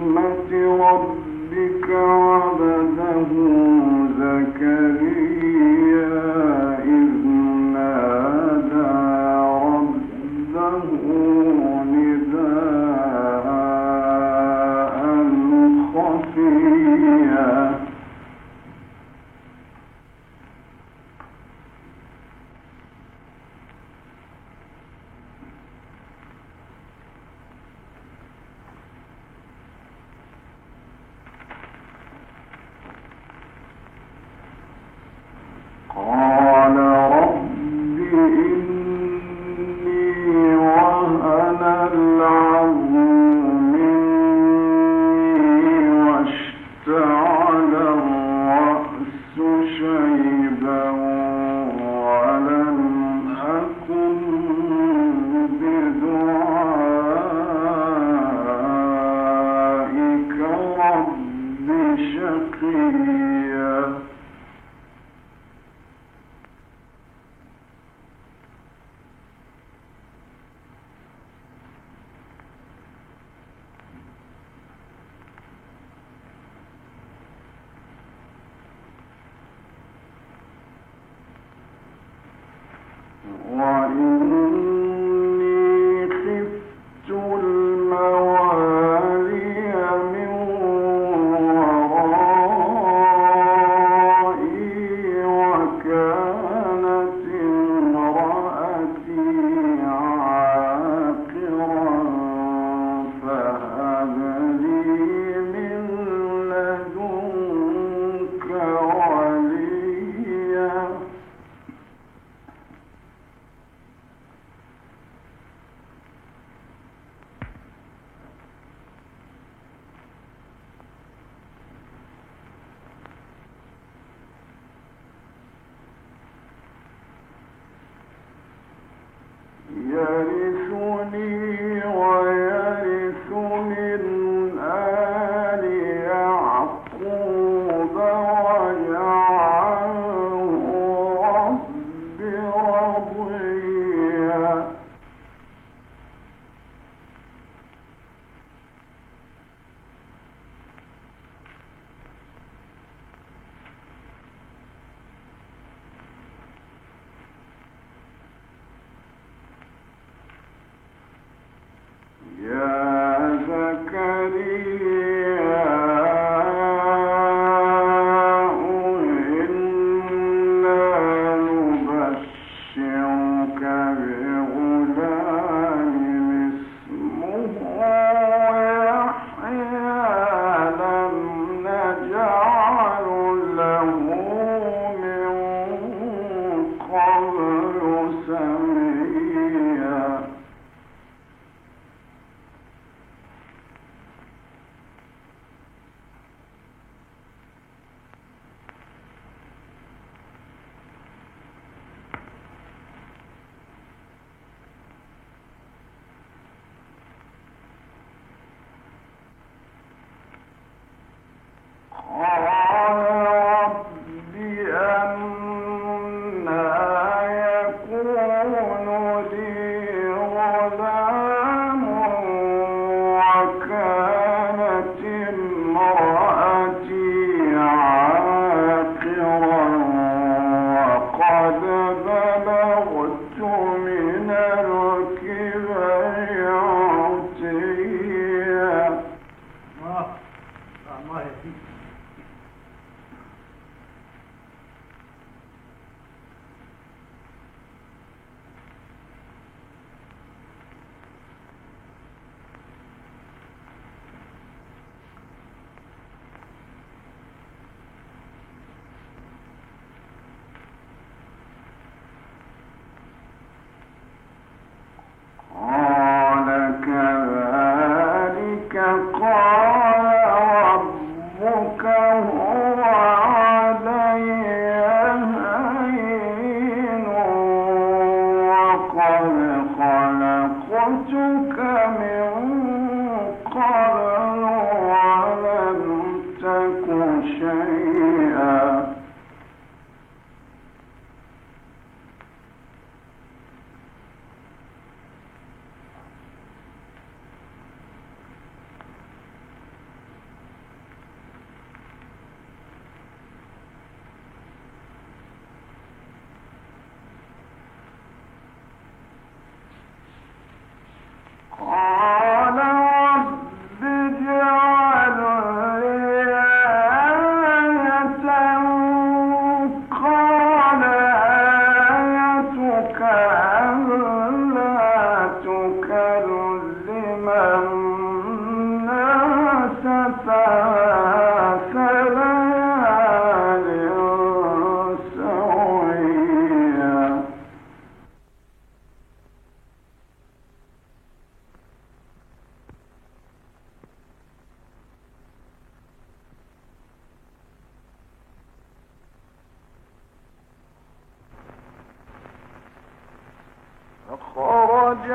رحمة ربك عبده is فخرج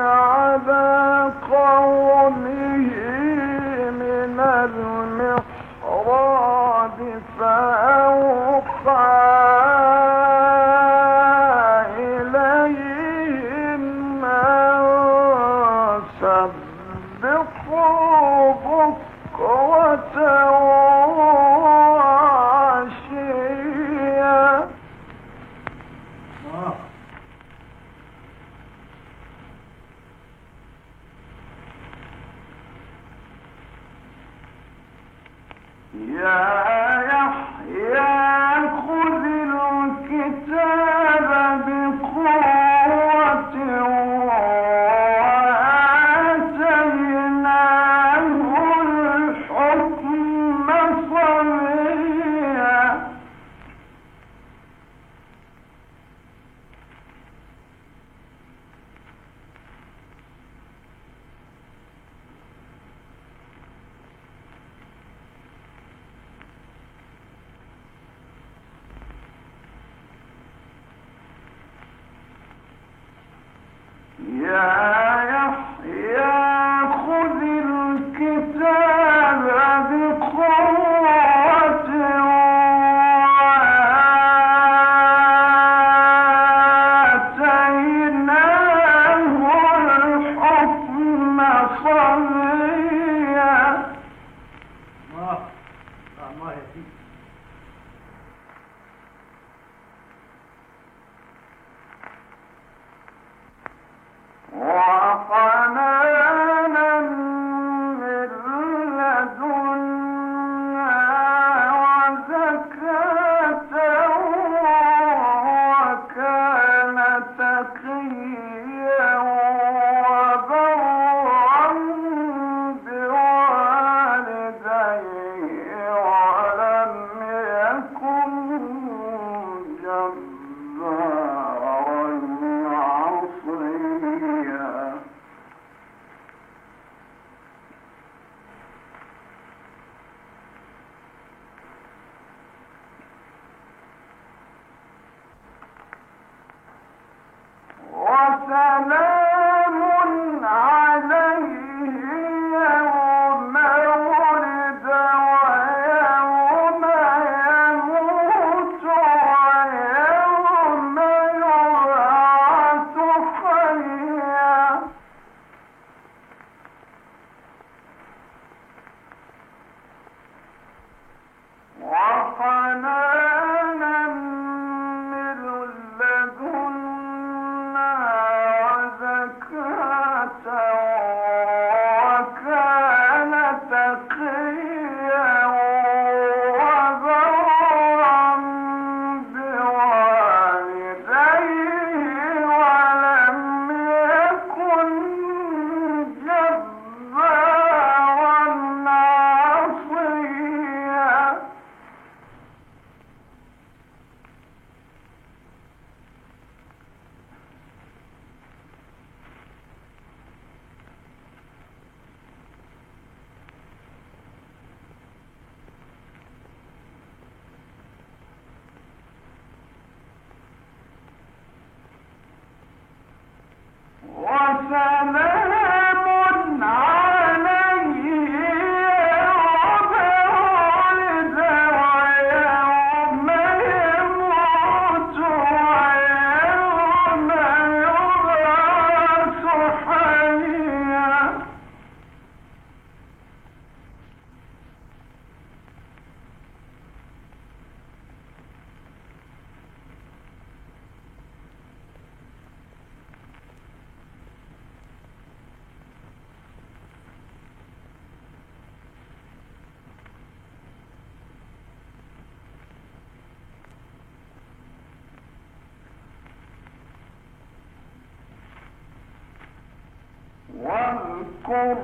واذكر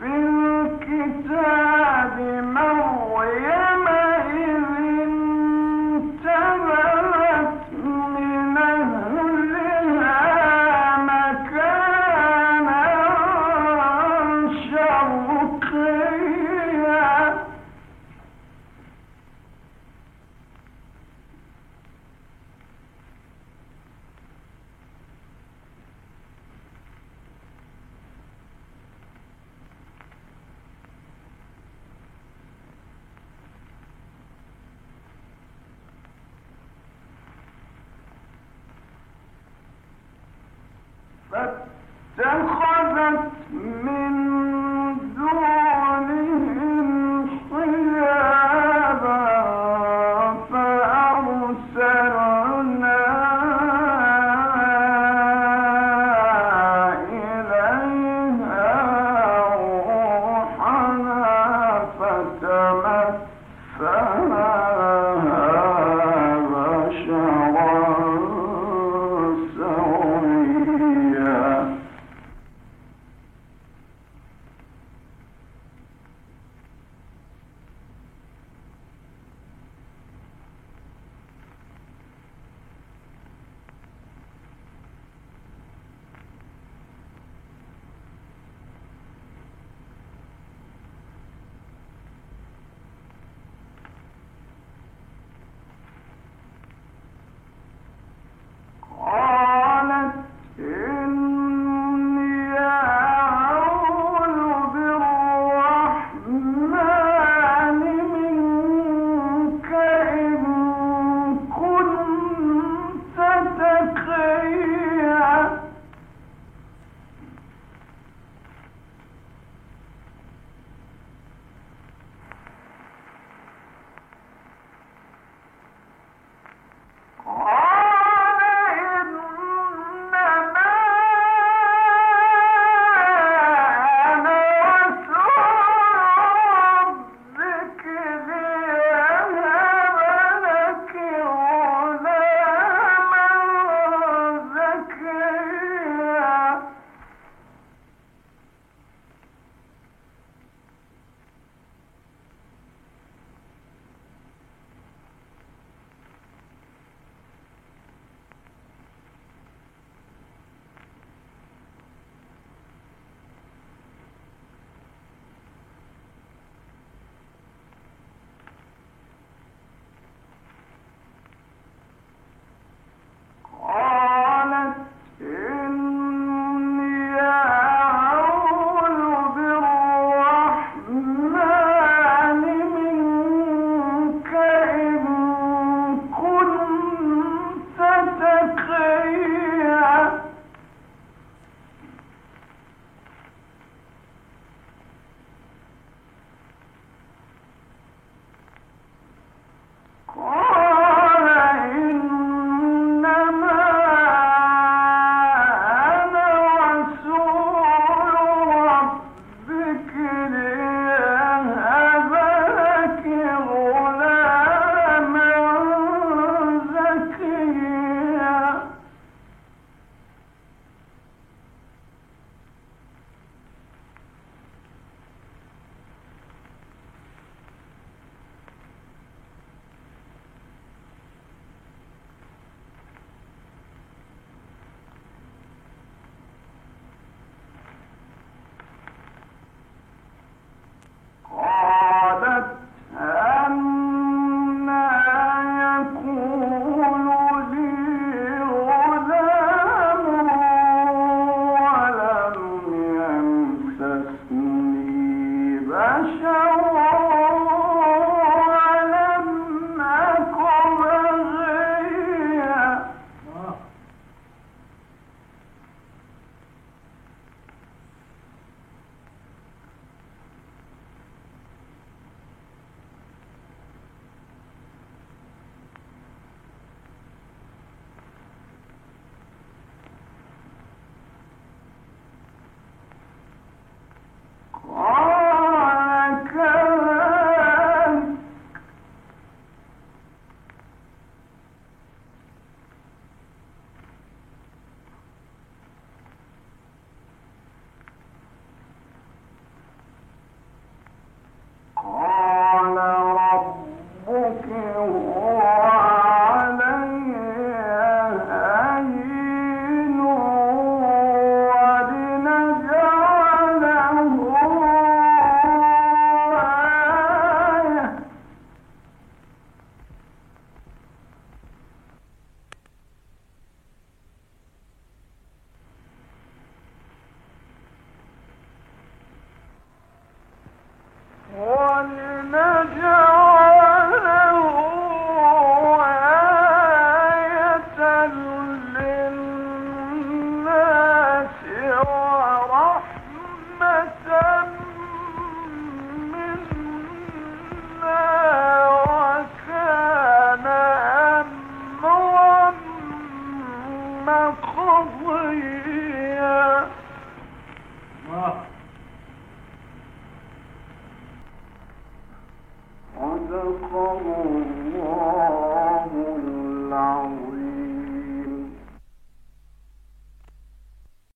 في الكتاب.